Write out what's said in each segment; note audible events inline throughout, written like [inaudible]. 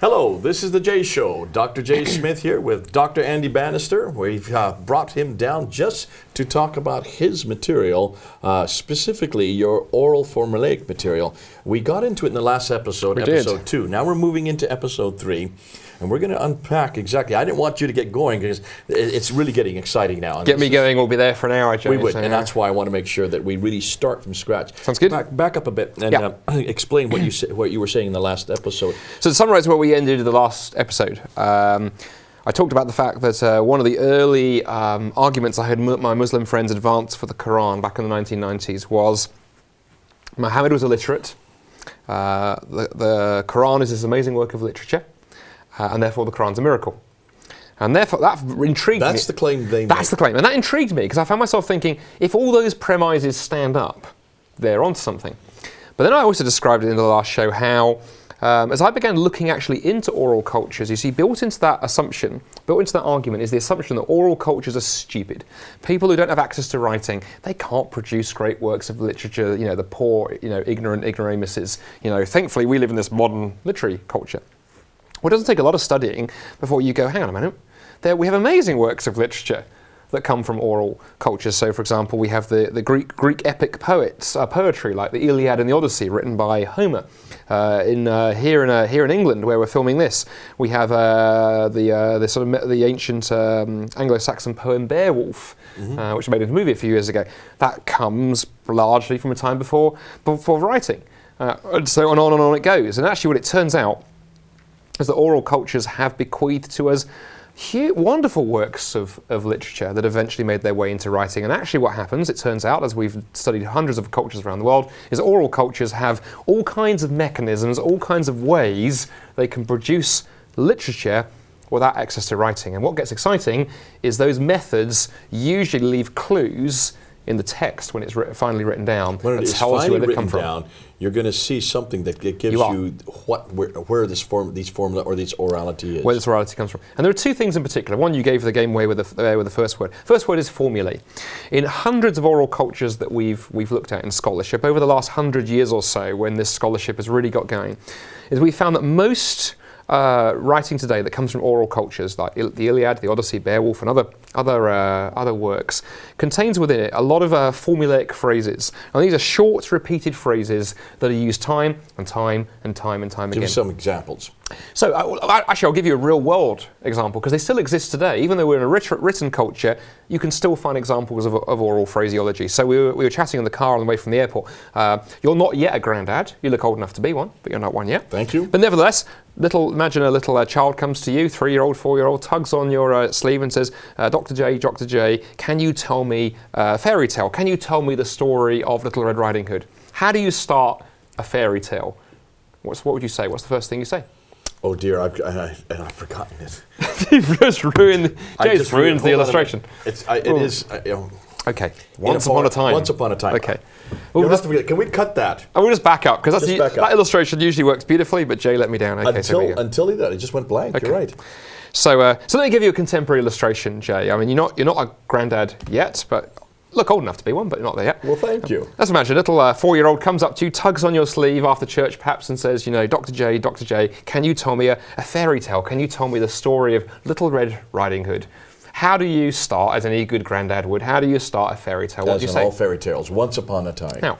Hello, this is the Jay Show. Dr. Jay [clears throat] Smith here with Dr. Andy Bannister. We've uh, brought him down just to talk about his material, uh, specifically your oral formulaic material. We got into it in the last episode, We did. episode two. Now we're moving into episode three. And we're going to unpack exactly. I didn't want you to get going because it's really getting exciting now. Get me is- going, we'll be there for an hour. We would, so, and yeah. that's why I want to make sure that we really start from scratch. Sounds good. Back, back up a bit and Yeah. uh, [clears throat] explain what you sa- what you were saying in the last episode. So to summarise where we ended the last episode, um, I talked about the fact that uh, one of the early um, arguments I had mu- my Muslim friends advance for the Quran back in the 1990s was Muhammad was illiterate. Uh, the, the Quran is this amazing work of literature, uh, and therefore the Quran's a miracle. And therefore that intrigued me. That's the claim they That's make. the claim. And that intrigued me because I found myself thinking if all those premises stand up, they're onto something. But then I also described it in the last show how, um, as I began looking actually into oral cultures, you see, built into that assumption, built into that argument is the assumption that oral cultures are stupid. People who don't have access to writing, they can't produce great works of literature, you know, the poor, you know, ignorant ignoramuses. You know, thankfully we live in this modern literary culture. Well, it doesn't take a lot of studying before you go, hang on a minute, there, we have amazing works of literature that come from oral cultures. So, for example, we have the, the Greek, Greek epic poets, uh, poetry like the Iliad and the Odyssey, written by Homer. Uh, in uh, here in uh, here in England, where we're filming this, we have uh, the uh, the sort of the ancient um, Anglo-Saxon poem Beowulf, uh, which made into a movie a few years ago. That comes largely from a time before before writing, uh, and so on and on and on it goes. And actually, what it turns out is that oral cultures have bequeathed to us wonderful works of, of literature that eventually made their way into writing. And actually, what happens, it turns out, as we've studied hundreds of cultures around the world, is oral cultures have all kinds of mechanisms, all kinds of ways they can produce literature without access to writing. And what gets exciting is those methods usually leave clues in the text when it's finally written down When it tells you where they come from. down, you're going to see something that gives You you what where, where this form these formula or this orality is. where this orality comes from. And there are two things in particular. One you gave the game away with the, away with the first word. First word is formulae. In hundreds of oral cultures that we've we've looked at in scholarship over the last hundred years or so, when this scholarship has really got going, is we found that most uh, writing today that comes from oral cultures like Il- the Iliad, the Odyssey, Beowulf, and other other uh, other works contains within it a lot of uh, formulaic phrases, and these are short, repeated phrases that are used time and time and time and time Give again. us some examples. So, I- actually, I'll give you a real world example because they still exist today. Even though we're in a writ- written culture, you can still find examples of, of oral phraseology. So, we were, we were chatting in the car on the way from the airport. Uh, you're not yet a granddad. You look old enough to be one, but you're not one yet. Thank you. But nevertheless, little imagine a little uh, child comes to you, three year old, four year old, tugs on your uh, sleeve and says, uh, Dr. J, Dr. J, can you tell me a fairy tale? Can you tell me the story of Little Red Riding Hood? How do you start a fairy tale? What's, what would you say? What's the first thing you say? Oh dear, I've, I, I, and I've forgotten it. [laughs] You've just ruined. I Jay's just ruined the hold on a illustration. It's I, it Oh. is. uh, you know, Okay. Once upon a time. Once upon a time. Okay. Well, just, forget- can we cut that I will just back up because that's Just the, back up. that illustration usually works beautifully, but Jay let me down. Okay, until go. until he did? It just went blank. You're right. So, uh, so let me give you a contemporary illustration, Jay. I mean, you're not you're not a granddad yet, but look old enough to be one, but you're not there yet. Well, thank you. Let's imagine a little uh, four-year-old comes up to you, tugs on your sleeve after church, perhaps, and says, "You know, Doctor J, Doctor J, can you tell me a, a fairy tale? Can you tell me the story of Little Red Riding Hood?" How do you start, as any good granddad would? How do you start a fairy tale? What As do you in say? all fairy tales, once upon a time. Now,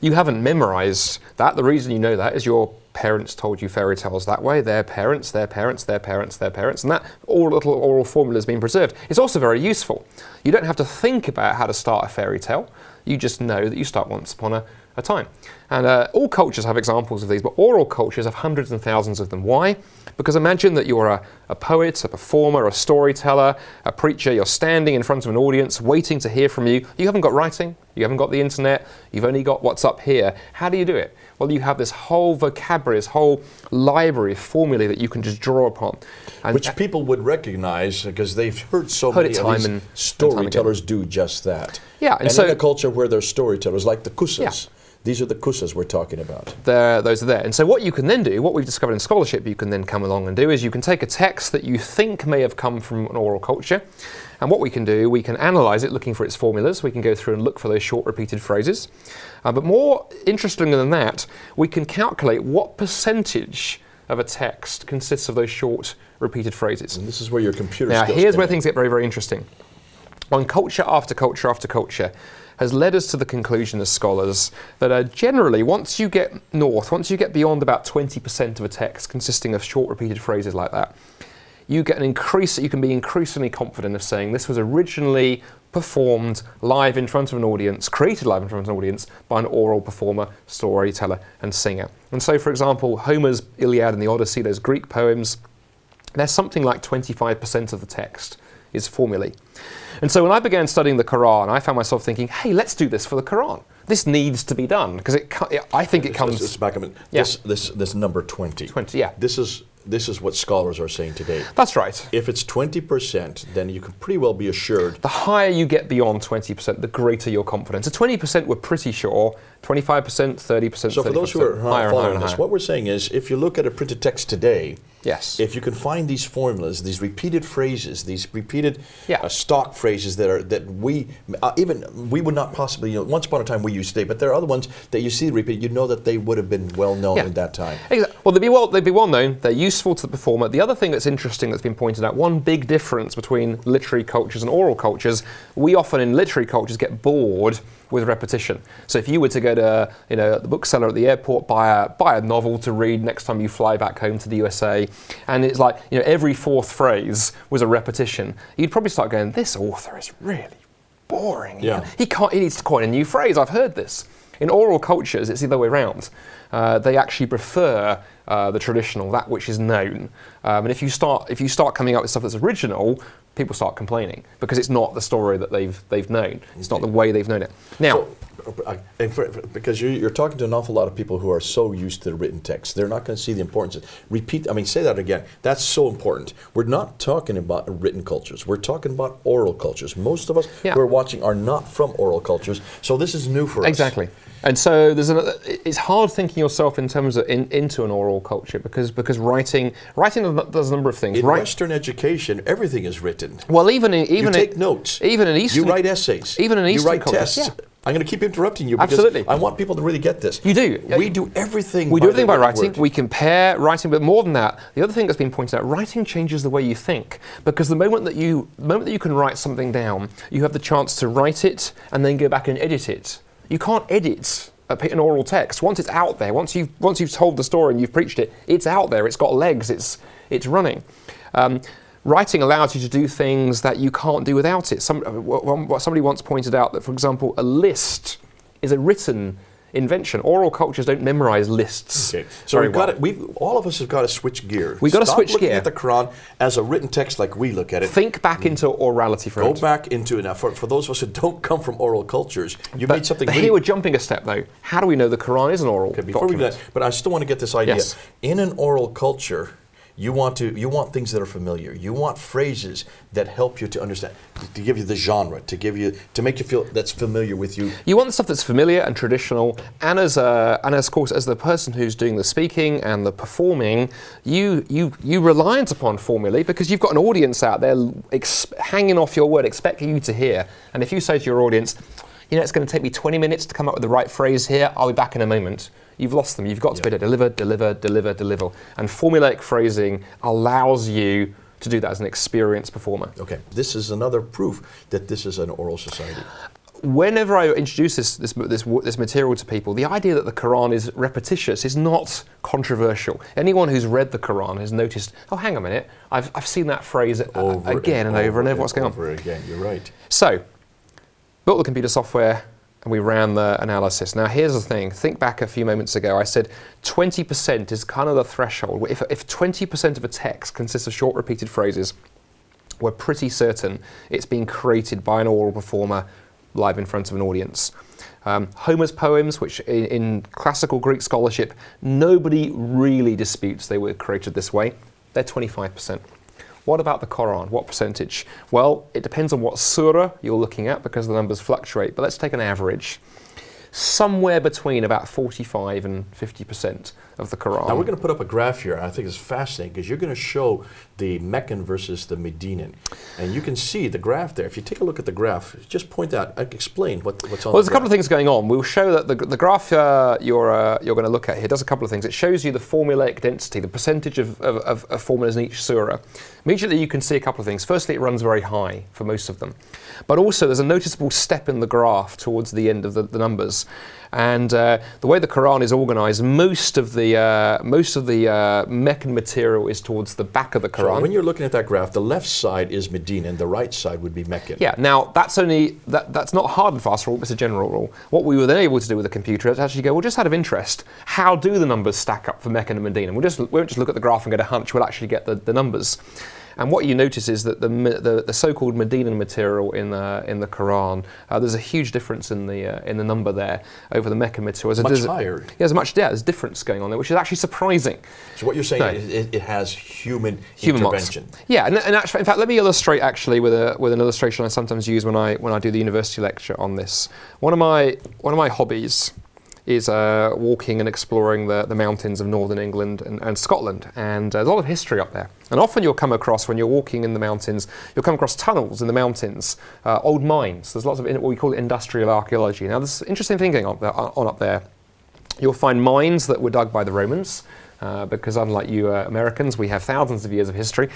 you haven't memorized that. The reason you know that is your parents told you fairy tales that way. Their parents, their parents, their parents, their parents, and that all little oral formula has been preserved. It's also very useful. You don't have to think about how to start a fairy tale. You just know that you start once upon a, a time. And uh, all cultures have examples of these, but oral cultures have hundreds and thousands of them. Why? Because imagine that you're a, a poet, a performer, a storyteller, a preacher, you're standing in front of an audience waiting to hear from you. You haven't got writing, you haven't got the internet, you've only got what's up here. How do you do it? Well, you have this whole vocabulary, this whole library of formulae that you can just draw upon. And Which people would recognize because they've heard so Heard many it of these and- and time storytellers do just that. Yeah, and and, so- in a culture where there's storytellers like the qussas, Yeah. These are the qussas we're talking about. there, those are there. And so, what you can then do, what we've discovered in scholarship, you can then come along and do is you can take a text that you think may have come from an oral culture, and what we can do, we can analyze it looking for its formulas. We can go through and look for those short repeated phrases. Uh, but more interesting than that, we can calculate what percentage of a text consists of those short repeated phrases. And this is where your computer Now, here's where in. things get very, very interesting. On culture after culture after culture, has led us to the conclusion as scholars that uh, generally, once you get north, once you get beyond about 20% of a text consisting of short repeated phrases like that, you get an increase. You can be increasingly confident of saying this was originally performed live in front of an audience, created live in front of an audience by an oral performer, storyteller, and singer. And so, for example, Homer's Iliad and the Odyssey, those Greek poems, there's something like 25% of the text is formulae. And so when I began studying the Quran, I found myself thinking, hey, let's do this for the Quran. This needs to be done because it, I think it comes. Let's, back a minute. Yeah. This, this, this number 20. 20, yeah. This is, this is what scholars are saying today. That's right. If it's 20%, then you can pretty well be assured The higher you get beyond 20%, the greater your confidence. At 20%, we're pretty sure. 25%, 30%, So for those who are higher not and higher following this, what we're saying is if you look at a printed text today, Yes. if you can find these formulas, these repeated phrases, these repeated Yeah. uh, stock phrases that are that we uh, even we would not possibly you know once upon a time we used today, but there are other ones that you see repeated. You know that they would have been well known Yeah. at that time. Exactly. Well, they'd be well, they'd be well known. They're useful to the performer. The other thing that's interesting that's been pointed out, one big difference between literary cultures and oral cultures, we often in literary cultures get bored with repetition. So if you were to go to you know the bookseller at the airport, buy a buy a novel to read next time you fly back home to the USA, and it's like you know every fourth phrase was a repetition, you'd probably start going, this author is really boring. Yeah. He can't. He needs to coin a new phrase. I've heard this. In oral cultures, it's the other way around. Uh, they actually prefer uh, the traditional, that which is known. Um, and if you start, if you start coming up with stuff that's original, people start complaining because it's not the story that they've they've known. It's not the way they've known it. Now, So, I- for, for- because you're, you're talking to an awful lot of people who are so used to the written text, they're not going to see the importance. of- Repeat. I mean, say that again. That's so important. We're not talking about written cultures. We're talking about oral cultures. Most of us Yeah. who are watching are not from oral cultures, so this is new for us. Exactly. And so there's another, it's hard thinking yourself in terms of in, into an oral culture because because writing writing does- a number of things. In Right. Western education, everything is written. Well, even in, even you in, take notes. Even in Eastern, You write essays. Even in Eastern, You write cultures, tests. yeah. I'm going to keep interrupting you because Absolutely. I want people to really get this. You do. We do everything. We by do everything by writing. word. We compare writing, but more than that, the other thing that's been pointed out: writing changes the way you think. Because the moment that you, the moment that you can write something down, you have the chance to write it and then go back and edit it. You can't edit a an oral text once it's out there. Once you've once you've told the story and you've preached it, it's out there. It's got legs. It's it's running. Um, Writing allows you to do things that you can't do without it. Some, uh, somebody once pointed out that, for example, a list is a written invention. Oral cultures don't memorize lists. Okay, so we've well. got it. We've all of us have got to switch gear. We've gotta Stop switch looking gear. at the Quran as a written text like we look at it. Think back mm. into orality for Go minute. back into it now. For, for those of us who don't come from oral cultures, you But, made something. but really, here we're jumping a step though. How do we know the Quran is an oral Okay, before we do that, but I still want to get this idea. Yes. In an oral culture, you want to you want things that are familiar. You want phrases that help you to understand, to give you the genre, to give you to make you feel that's familiar with you. You want the stuff that's familiar and traditional, and as a, and as of course as the person who's doing the speaking and the performing, you you you reliant upon formulae because you've got an audience out there ex- hanging off your word, expecting you to hear. And if you say to your audience, you know, it's going to take me 20 minutes to come up with the right phrase here. I'll be back in a moment. You've lost them. You've got to be able to deliver, deliver, deliver, deliver. And formulaic phrasing allows you to do that as an experienced performer. Okay, this is another proof that this is an oral society. whenever I introduce this, this, this, this material to people, the idea that the Quran is repetitious is not controversial. Anyone who's read the Quran has noticed, oh, hang on a minute, I've, I've seen that phrase Over again and, over and over. What's going on? Over again. You're right. So, built the computer software and we ran the analysis. Now, here's the thing think back a few moments ago. I said 20% is kind of the threshold. If, if 20% of a text consists of short repeated phrases, we're pretty certain it's been created by an oral performer live in front of an audience. Um, Homer's poems, which in, in classical Greek scholarship, nobody really disputes they were created this way, they're 25%. What about the Quran? What percentage? Well, it depends on what surah you're looking at because the numbers fluctuate, but let's take an average. Somewhere between about 45 and 50% of the Quran. Now we're going to put up a graph here. I think it's fascinating because you're going to show the Meccan versus the Medinan, and you can see the graph there. If you take a look at the graph, just point out, uh, explain what, what's on. Well, there's the a couple of things going on. We'll show that the, the graph uh, you're, uh, you're going to look at here does a couple of things. It shows you the formulaic density, the percentage of, of, of, of formulas in each surah. Immediately, you can see a couple of things. Firstly, it runs very high for most of them. But also, there's a noticeable step in the graph towards the end of the, the numbers. And uh, the way the Quran is organized, most of the, uh, most of the uh, Meccan material is towards the back of the So Quran. when you're looking at that graph, the left side is Medina and the right side would be Mecca. Yeah, now that's only that, that's not hard and fast rule, it's a general rule. What we were then able to do with the computer is actually go, well, just out of interest, how do the numbers stack up for Mecca and Medina? We'll just we won't just look at the graph and get a hunch. We'll actually get the, the numbers. And what you notice is that the, the, the so-called Medina material in the in the Quran, uh, there's a huge difference in the uh, in the number there over the Mecca material. There's a- Much there's a- higher. Yeah, there's much yeah, there's difference going on there, which is actually surprising. So what you're saying is it, it has human, human marks. intervention. Yeah, and, and actually, in fact, let me illustrate actually with a with an illustration I sometimes use when I when I do the university lecture on this. One of my one of my hobbies is uh, walking and exploring the, the mountains of northern England and, and Scotland, and uh, there's a lot of history up there. And often you'll come across when you're walking in the mountains, you'll come across tunnels in the mountains, uh, old mines. There's lots of in, what we call industrial archaeology. Now, there's interesting thing going on, there- on up there. You'll find mines that were dug by the Romans, uh, because unlike you uh, Americans, we have thousands of years of history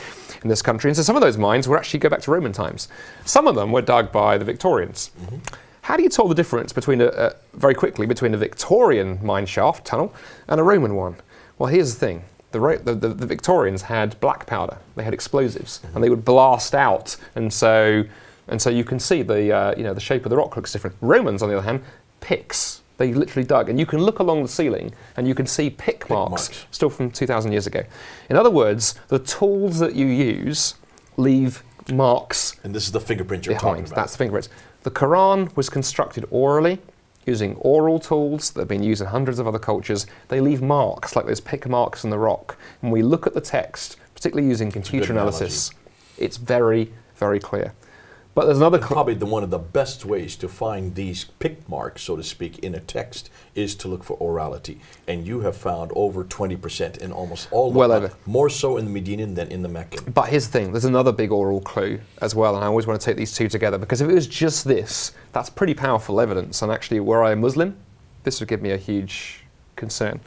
in this country. And so some of those mines were actually go back to Roman times. Some of them were dug by the Victorians. How do you tell the difference between a, a, very quickly between a Victorian mine shaft tunnel and a Roman one? Well, here's the thing. The, Ro- the, the, the Victorians had black powder. They had explosives, and they would blast out, and so and so you can see the uh, you know the shape of the rock looks different. Romans, on the other hand, picks. They literally dug, and you can look along the ceiling and you can see pick, marks, marks. still from 2,000 years ago. In other words, the tools that you use leave marks And this is the fingerprint you're behind. talking about. That's the fingerprints. The Quran was constructed orally, using oral tools that have been used in hundreds of other cultures. They leave marks, like those pick marks in the rock. When we look at the text, particularly using computer analysis, it's very, very clear. But there's another. Probably the one of the best ways to find these pick marks, so to speak, in a text is to look for orality. And you have found over 20% in almost all Well of over. More so in the Medinan than in the Meccan. But here's the thing there's another big oral clue as well, and I always want to take these two together because if it was just this, that's pretty powerful evidence. And actually, were I a Muslim, this would give me a huge concern.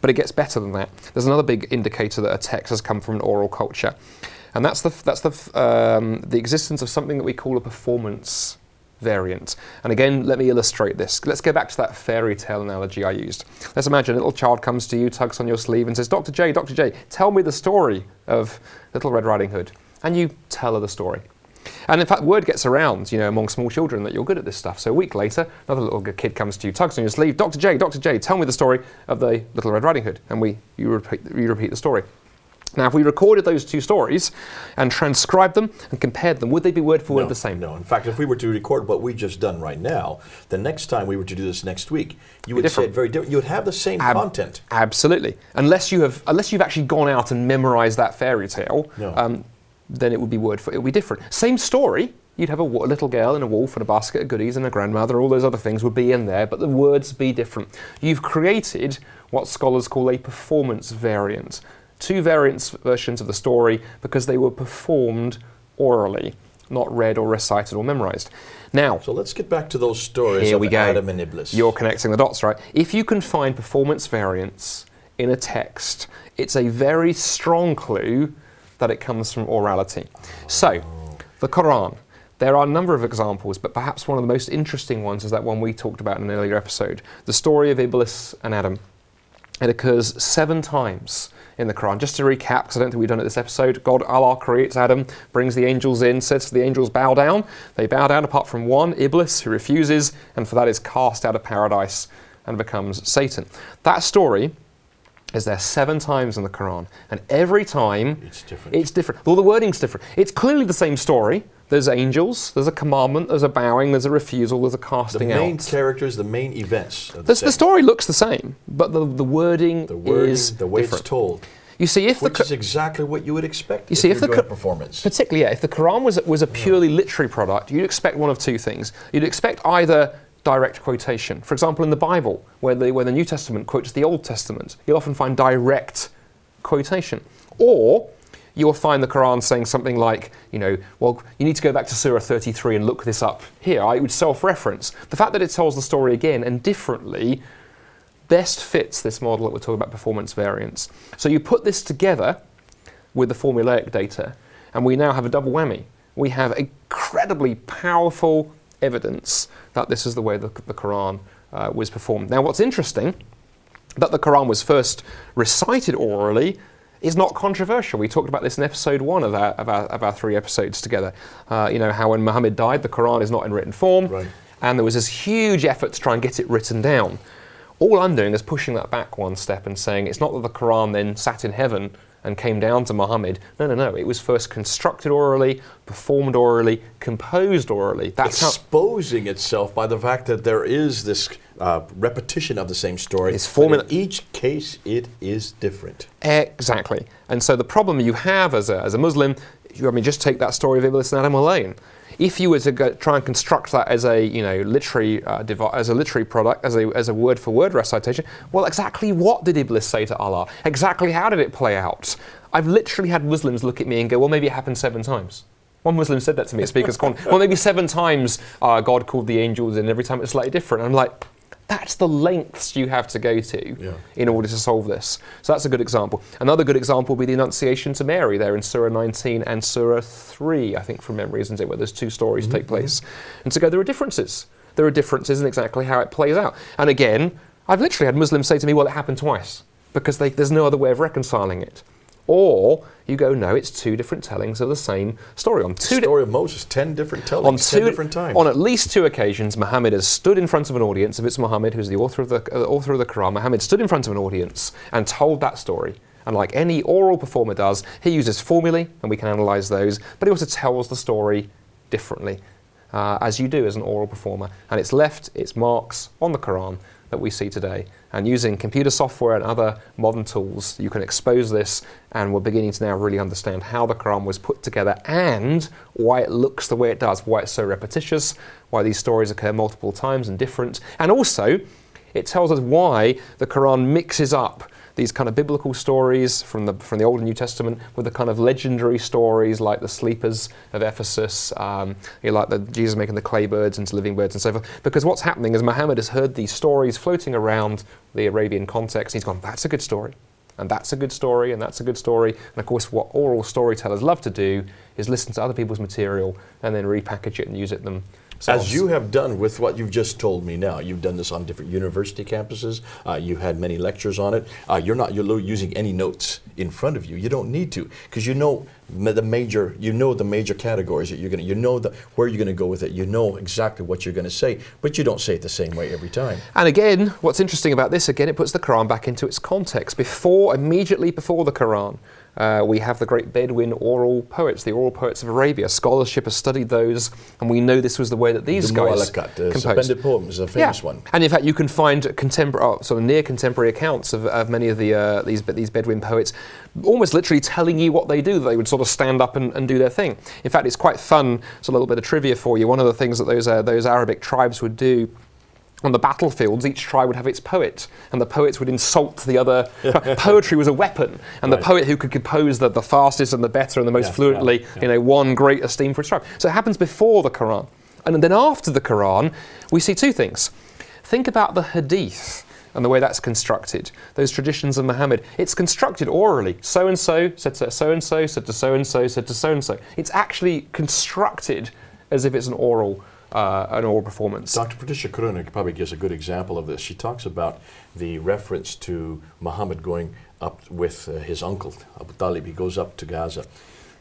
But it gets better than that. There's another big indicator that a text has come from an oral culture, and that's the, that's the, um, the existence of something that we call a performance variant. And again, let me illustrate this. Let's go back to that fairy tale analogy I used. Let's imagine a little child comes to you, tugs on your sleeve, and says, Dr. J, Dr. J, tell me the story of Little Red Riding Hood. And you tell her the story. And in fact, word gets around, you know, among small children that you're good at this stuff. So a week later, another little kid comes to you, tugs on your sleeve, Dr. J, Dr. J, tell me the story of the Little Red Riding Hood. And we, you, repeat, you repeat the story. Now, if we recorded those two stories and transcribed them and compared them, would they be word for word no, the same? No. In fact, if we were to record what we just done right now, the next time we were to do this next week, you would say it very different. You would have the same Ab- content. Absolutely. Unless you have, unless you've actually gone out and memorized that fairy tale, No. um, then it would be word for it would be different. Same story. You'd have a, a little girl and a wolf and a basket of goodies and a grandmother. All those other things would be in there, but the words be different. You've created what scholars call a performance variant. Two variants versions of the story because they were performed orally, not read or recited or memorized. Now, So let's get back to those stories Here of we go. Adam and Iblis. you're connecting the dots, right? If you can find performance variants in a text, it's a very strong clue that it comes from orality. So, the Quran. There are a number of examples, but perhaps one of the most interesting ones is that one we talked about in an earlier episode the story of Iblis and Adam. It occurs seven times in the Quran. Just to recap, because I don't think we've done it this episode, God, Allah creates Adam, brings the angels in, says to the angels, bow down. They bow down apart from one, Iblis, who refuses, and for that is cast out of paradise and becomes Satan. That story is there seven times in the Quran, and every time It's different. it's different. Well, the wording's different. It's clearly the same story. There's angels, there's a commandment, there's a bowing, there's a refusal, there's a casting out. the main out. characters, the main events. Of the, The, the story looks the same, but the, the wording the wording, is the way different. it's told, You see, if the which Qu- is exactly what you would expect. You see, if, the performance. particularly yeah, if the Quran was was a purely literary product, you'd expect one of two things. You'd expect either direct quotation. For example, in the Bible, where the, where the New Testament quotes the Old Testament, you'll often find direct quotation. Or you'll find the Quran saying something like, you know, well, you need to go back to Surah 33 and look this up here. I would self reference. The fact that it tells the story again and differently best fits this model that we're talking about performance variance. So you put this together with the formulaic data, and we now have a double whammy. We have incredibly powerful evidence that this is the way the, the Quran uh, was performed. Now, what's interesting, that the Quran was first recited orally is not controversial. We talked about this in episode one of our, of our, of our three episodes together. Uh, you know, how when Muhammad died, the Quran is not in written form, Right. and there was this huge effort to try and get it written down. All I'm doing is pushing that back one step and saying it's not that the Quran then sat in heaven and came down to Muhammad. No, no, no. It was first constructed orally, performed orally, composed orally. That's how. exposing itself by the fact that there is this uh, repetition of the same story. It's formula- in each case, it is different. Exactly. And so the problem you have as a, as a Muslim, you, I mean, just take that story of Iblis and Adam alone. If you were to go, try and construct that as a you know literary uh, as a literary product as a as a word for word recitation, well, exactly what did Iblis say to Allah? Exactly how did it play out? I've literally had Muslims look at me and go, well, maybe it happened seven times. One Muslim said that to me at Speaker's Con. Well, maybe seven times uh, God called the angels, and every time it's slightly different. I'm like, that's the lengths you have to go to Yeah. in order to solve this. So that's a good example. Another good example would be the Annunciation to Mary there in Surah 19 and Surah 3, I think from memory, isn't it, where those two stories mm-hmm. take place. And so go, there are differences. There are differences in exactly how it plays out. And again, I've literally had Muslims say to me, well, it happened twice, because they, there's no other way of reconciling it. Or you go, no, it's two different tellings of the same story on two di- story of Moses, 10 different tellings, on 10 two different times. on at least two occasions, Muhammad has stood in front of an audience. If it's Muhammad, who's the author of the uh, author of the Quran, Muhammad stood in front of an audience and told that story. And like any oral performer does, he uses formulae, and we can analyse those. But he also tells the story differently, uh, as you do as an oral performer. And it's left its marks on the Quran that we see today. And using computer software and other modern tools, you can expose this, and we're beginning to now really understand how the Quran was put together and why it looks the way it does, why it's so repetitious, why these stories occur multiple times and different. And also, it tells us why the Quran mixes up these kind of biblical stories from the from the Old and New Testament with the kind of legendary stories like the sleepers of Ephesus, um, you know, like the Jesus making the clay birds into living birds and so forth. Because what's happening is Muhammad has heard these stories floating around the Arabian context. He's gone, that's a good story, and that's a good story, and that's a good story. And of course, what oral storytellers love to do is listen to other people's material and then repackage it and use it themselves. As you have done with what you've just told me now, you've done this on different university campuses. Uh, you had many lectures on it. Uh, you're not you're using any notes in front of you. You don't need to because you know the major you know the major categories that you're gonna you know the, where you're gonna go with it. You know exactly what you're gonna say, but you don't say it the same way every time. And again, what's interesting about this, again, it puts the Quran back into its context. Before, immediately before the Quran, uh, we have the great Bedouin oral poets, the oral poets of Arabia. Scholarship has studied those, and we know this was the way that these the guys Mu'allaqat, the composed. poems, is a famous one. And in fact, you can find contemporary, oh, sort of near contemporary accounts of, of many of the uh, these these Bedouin poets, almost literally telling you what they do. They would sort of stand up and, and do their thing. In fact, it's quite fun. It's a little bit of trivia for you. One of the things that those uh, those Arabic tribes would do. On the battlefields, each tribe would have its poet, and the poets would insult the other. [laughs] Poetry was a weapon, and Right. the poet who could compose the, the fastest and the better and the most Yeah, fluently, yeah, yeah. you know, won great esteem for his tribe. So it happens before the Quran. And then after the Quran, we see two things. Think about the Hadith and the way that's constructed, those traditions of Muhammad. It's constructed orally. So and so said to so and so, said to so and so, said to so and so. It's actually constructed as if it's an oral, uh, an oral performance. Dr. Patricia Crone probably gives a good example of this. She talks about the reference to Muhammad going up with uh, his uncle, Abu Talib. He goes up to Gaza,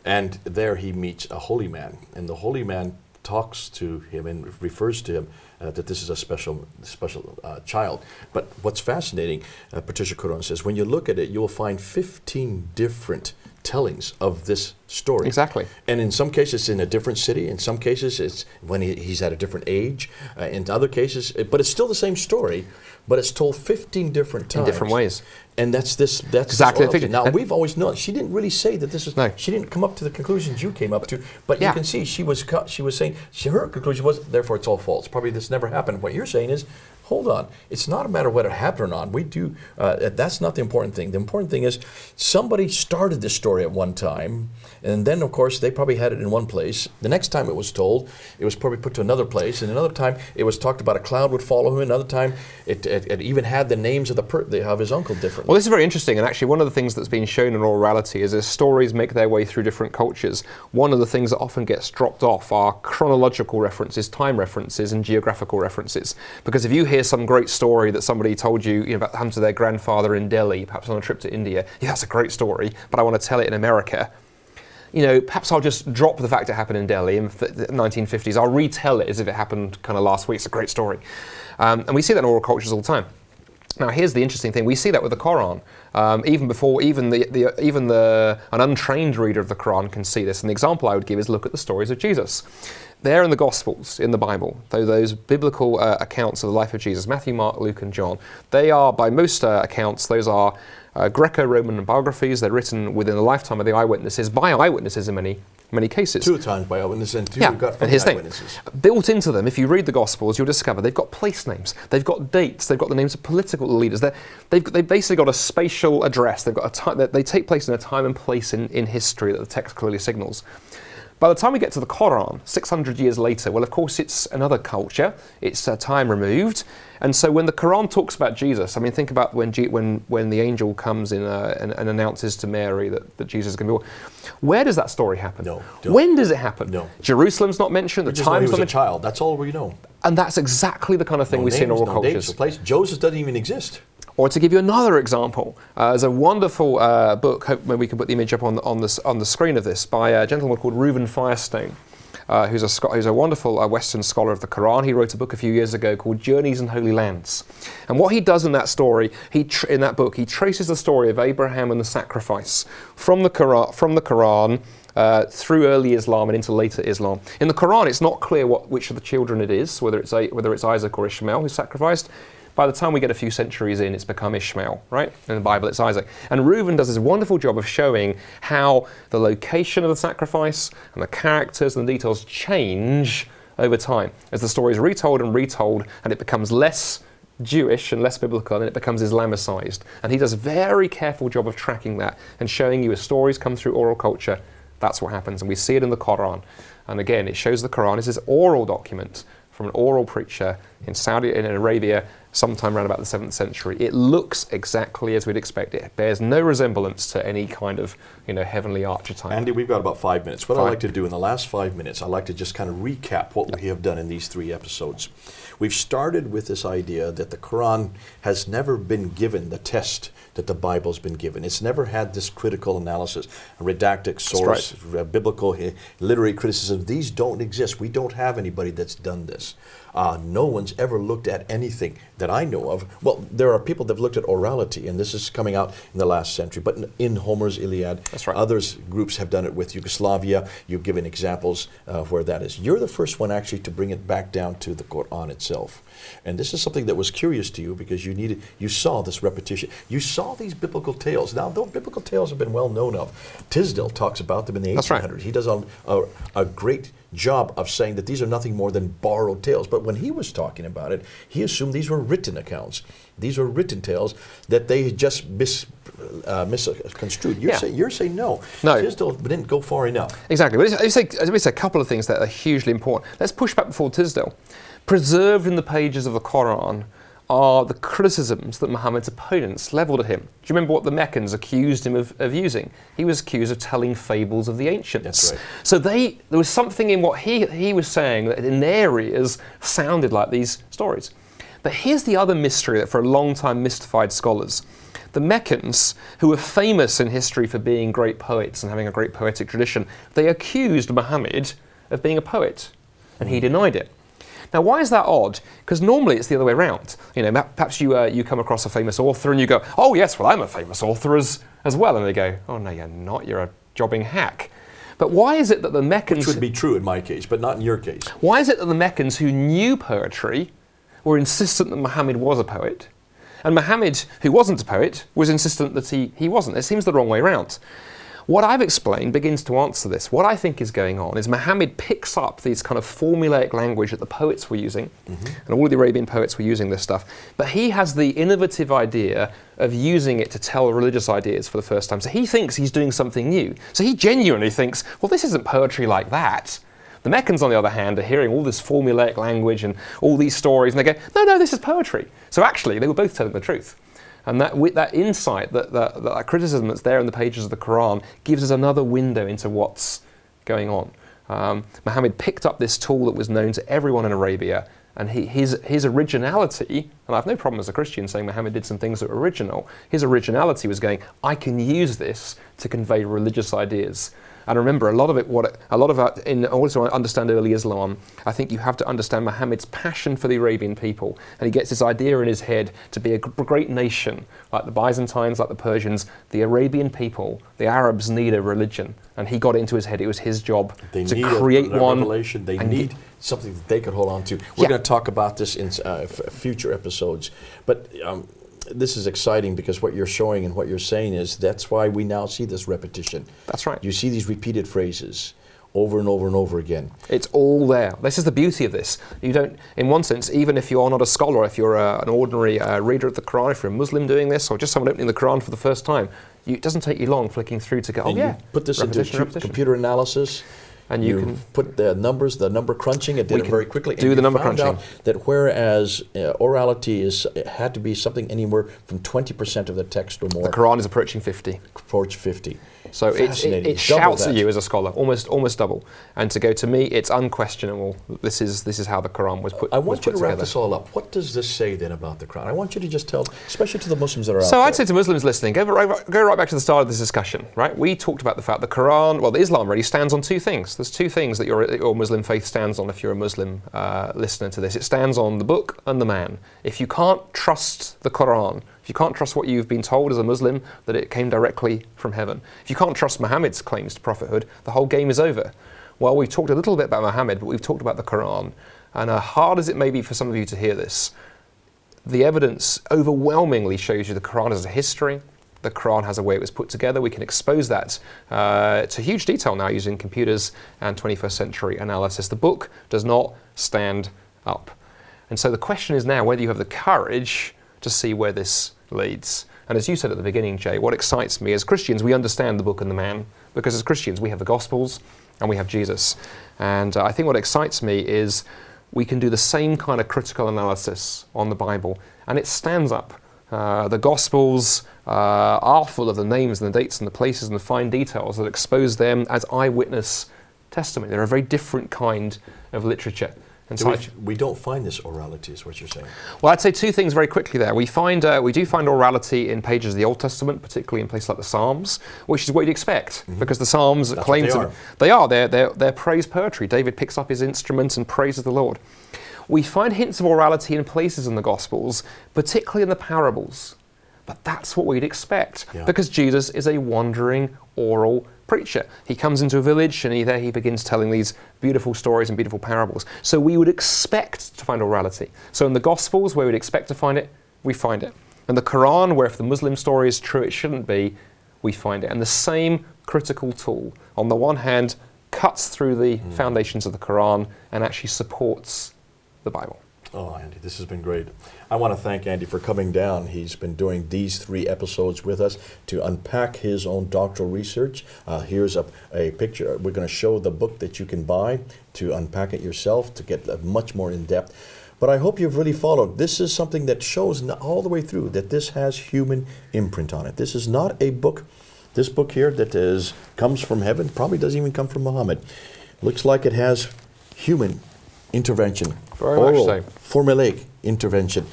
and there he meets a holy man, and the holy man talks to him and refers to him uh, that this is a special, special uh, child. But what's fascinating, uh, Patricia Crone says, when you look at it, you will find 15 different tellings of this story. Exactly. And in some cases, in a different city. In some cases, it's when he, he's at a different age. Uh, in other cases, it, but it's still the same story, but it's told 15 different times. In different ways. And that's this. That's Exactly This. Now And- we've always known. She didn't really say that this is. No. She didn't come up to the conclusions you came up to. But Yeah. you can see she was. She was saying. She, her conclusion was. Therefore, it's all false. Probably this never happened. What you're saying is. Hold on. It's not a matter of whether it happened or not. We do. Uh, that's not the important thing. The important thing is somebody started this story at one time, and then of course they probably had it in one place. The next time it was told, it was probably put to another place, and another time it was talked about a cloud would follow him. Another time it, it, it even had the names of the per, of his uncle different. Well, this is very interesting, and actually, one of the things that's been shown in orality is as stories make their way through different cultures, one of the things that often gets dropped off are chronological references, time references, and geographical references. Because if you hear some great story that somebody told you, you know, about happened to their grandfather in Delhi, perhaps on a trip to India, yeah, that's a great story, but I want to tell it in America. You know, perhaps I'll just drop the fact it happened in Delhi in the 1950s. I'll retell it as if it happened kind of last week. It's a great story, um, and we see that in oral cultures all the time. Now, here's the interesting thing: we see that with the Quran. Um, even before, even the, the even the an untrained reader of the Quran can see this. And the example I would give is look at the stories of Jesus. They're in the Gospels, in the Bible. Though those biblical uh, accounts of the life of Jesus, Matthew, Mark, Luke, and John, they are, by most uh, accounts, those are uh, Greco-Roman biographies. They're written within the lifetime of the eyewitnesses, by eyewitnesses in many many cases. two times by eyewitnesses and two Yeah, got from and here's the thing. Built into them, if you read the Gospels, you'll discover they've got place names, they've got dates, they've got the names of political leaders. They're, they've, they've basically got a spatial address. They've got a time, they- they take place in a time and place in, in history that the text clearly signals. By the time we get to the Quran, 600 years later, well, of course, it's another culture. It's uh, time removed. And so when the Quran talks about Jesus, I mean, think about when, G- when, when the angel comes in uh, and, and announces to Mary that, that Jesus is going to be born. Where does that story happen? No, don't. When does it happen? No. Jerusalem's not mentioned, the We just know he time's was not a mentioned. child. That's all we know. And that's exactly the kind of thing No we see in names, oral no dates, cultures. no place. Joseph doesn't even exist. Or to give you another example, uh, there's a wonderful uh, book, hope we can put the image up on the, on the, on the screen of this, by a gentleman called Reuben Firestone, uh, who's, a, who's a wonderful uh, Western scholar of the Quran. He wrote a book a few years ago called Journeys in Holy Lands. And what he does in that story, he tr- in that book, he traces the story of Abraham and the sacrifice from the Quran, from the Quran uh, through early Islam and into later Islam. In the Quran, it's not clear what, which of the children it is, whether it's, a, whether it's Isaac or Ishmael who's sacrificed. By the time we get a few centuries in, it's become Ishmael, right? In the Bible, it's Isaac. And Reuben does this wonderful job of showing how the location of the sacrifice and the characters and the details change over time as the story is retold and retold, and it becomes less Jewish and less biblical, and it becomes Islamicized. And he does a very careful job of tracking that and showing you as stories come through oral culture, that's what happens. And we see it in the Quran. And again, it shows the Quran is this oral document from an oral preacher in Saudi in Arabia sometime around about the 7th century. It looks exactly as we'd expect. It bears no resemblance to any kind of, you know, heavenly archetype. Andy, we've got about five minutes. What I'd like to do in the last five minutes, I'd like to just kind of recap what we have done in these three episodes. We've started with this idea that the Quran has never been given the test that the Bible's been given. It's never had this critical analysis, a redactic source, uh, biblical, uh, literary criticism. These don't exist. We don't have anybody that's done this. Uh, no one's ever looked at anything that I know of. Well, there are people that have looked at orality, and this is coming out in the last century, but in- in Homer's Iliad, right. others groups have done it with Yugoslavia. You've given examples uh, where that is. You're the first one actually to bring it back down to the Quran itself. And this is something that was curious to you because you needed, you saw this repetition. You saw these biblical tales. Now, though biblical tales have been well known of, Tisdall talks about them in the That's right. 1800s. He does a, a, a great job of saying that these are nothing more than borrowed tales. But when he was talking about it, he assumed these were written accounts. These were written tales that they just mis, uh, misconstrued. You're, Yeah. saying, you're saying no. No. Tisdall didn't go far enough. Exactly. But say, let me say a couple of things that are hugely important. Let's push back before Tisdall. Preserved in the pages of the Quran are the criticisms that Muhammad's opponents levelled at him. Do you remember what the Meccans accused him of, of using? He was accused of telling fables of the ancients. Right. So they, there was something in what he, he was saying that in their ears sounded like these stories. But here's the other mystery that for a long time mystified scholars. The Meccans, who were famous in history for being great poets and having a great poetic tradition, they accused Muhammad of being a poet, and he hmm. denied it. Now, why is that odd? Because normally it's the other way around. You know, perhaps you, uh, you come across a famous author and you go, oh, yes, well, I'm a famous author as, as well. And they go, oh, no, you're not. You're a jobbing hack. But why is it that the Meccans. Which would be true in my case, but not in your case. Why is it that the Meccans who knew poetry were insistent that Muhammad was a poet? And Muhammad, who wasn't a poet, was insistent that he, he wasn't. It seems the wrong way around. What I've explained begins to answer this. What I think is going on is Muhammad picks up these kind of formulaic language that the poets were using, mm-hmm. and all the Arabian poets were using this stuff, but he has the innovative idea of using it to tell religious ideas for the first time. So he thinks he's doing something new. So he genuinely thinks, well, this isn't poetry like that. The Meccans, on the other hand, are hearing all this formulaic language and all these stories, and they go, no, no, this is poetry. So actually, they were both telling the truth. And that, that insight, that, that, that criticism that's there in the pages of the Quran, gives us another window into what's going on. Um, Muhammad picked up this tool that was known to everyone in Arabia, and he, his, his originality, and I have no problem as a Christian saying Muhammad did some things that were original, his originality was going, I can use this to convey religious ideas. And remember, a lot of it, what a lot of it, in order to understand early Islam, I think you have to understand Muhammad's passion for the Arabian people, and he gets this idea in his head to be a great nation, like the Byzantines, like the Persians. The Arabian people, the Arabs, need a religion, and he got into his head. It was his job they to create a, a one. Revelation. They need something that they could hold on to. We're yeah. going to talk about this in uh, f- future episodes, but. Um, this is exciting because what you're showing and what you're saying is that's why we now see this repetition. That's right. You see these repeated phrases over and over and over again. It's all there. This is the beauty of this. You don't, in one sense, even if you're not a scholar, if you're a, an ordinary uh, reader of the Quran, if you're a Muslim doing this, or just someone opening the Quran for the first time, you, it doesn't take you long flicking through to go, oh yeah. put this into computer analysis and you, you, can put the numbers, the number crunching. It did it very quickly. Do the number crunching. Out that whereas uh, orality is had to be something anywhere from twenty percent of the text or more. The Quran is approaching fifty. Approach fifty. So it, it, it shouts at you as a scholar, almost almost double. And to go to me, it's unquestionable. This is this is how the Quran was put. I want you to wrap together. this all up. What does this say then about the Quran? I want you to just tell, especially to the Muslims that are out there. so I'd say to Muslims listening, go right, go right back to the start of this discussion. Right, we talked about the fact the Quran, well, the Islam really stands on two things. There's two things that your your Muslim faith stands on. If you're a Muslim uh, listener to this, it stands on the book and the man. If you can't trust the Quran if you can't trust what you've been told as a Muslim, that it came directly from heaven, if you can't trust Muhammad's claims to prophethood, the whole game is over. Well, we've talked a little bit about Muhammad, but we've talked about the Quran. And uh, hard as it may be for some of you to hear this, the evidence overwhelmingly shows you the Quran has a history, the Quran has a way it was put together. We can expose that uh, to huge detail now using computers and 21st century analysis. The book does not stand up. And so the question is now whether you have the courage to see where this leads. And as you said at the beginning, Jay, what excites me as Christians, we understand the book and the man, because as Christians, we have the Gospels and we have Jesus. And uh, I think what excites me is we can do the same kind of critical analysis on the Bible, and it stands up. Uh, the Gospels uh, are full of the names and the dates and the places and the fine details that expose them as eyewitness testimony. They're a very different kind of literature. And do we, we, don't find this orality, is what you're saying. Well, I'd say two things very quickly there. We find uh, we do find orality in pages of the Old Testament, particularly in places like the Psalms, which is what you'd expect, mm-hmm. because the Psalms That's claim they to are. they are they're, they're, they're praise poetry. David picks up his instruments and praises the Lord. We find hints of orality in places in the Gospels, particularly in the parables. But that's what we'd expect, yeah. because Jesus is a wandering oral preacher. He comes into a village and he, there he begins telling these beautiful stories and beautiful parables. So we would expect to find orality. So in the Gospels, where we'd expect to find it, we find it. In the Quran, where if the Muslim story is true, it shouldn't be, we find it. And the same critical tool, on the one hand, cuts through the mm. foundations of the Quran and actually supports the Bible. Oh, Andy, this has been great. I want to thank Andy for coming down. He's been doing these three episodes with us to unpack his own doctoral research. Uh, here's a, a picture. We're going to show the book that you can buy to unpack it yourself to get much more in depth. But I hope you've really followed. This is something that shows all the way through that this has human imprint on it. This is not a book. This book here that is comes from heaven probably doesn't even come from Muhammad. Looks like it has human intervention, Very oral, oh, so. formulaic intervention,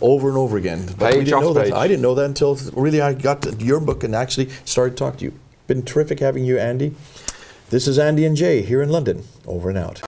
over and over again. But page we didn't know page. that. I didn't know that until really I got your book and actually started talking to you. Been terrific having you, Andy. This is Andy and Jay here in London. Over and out.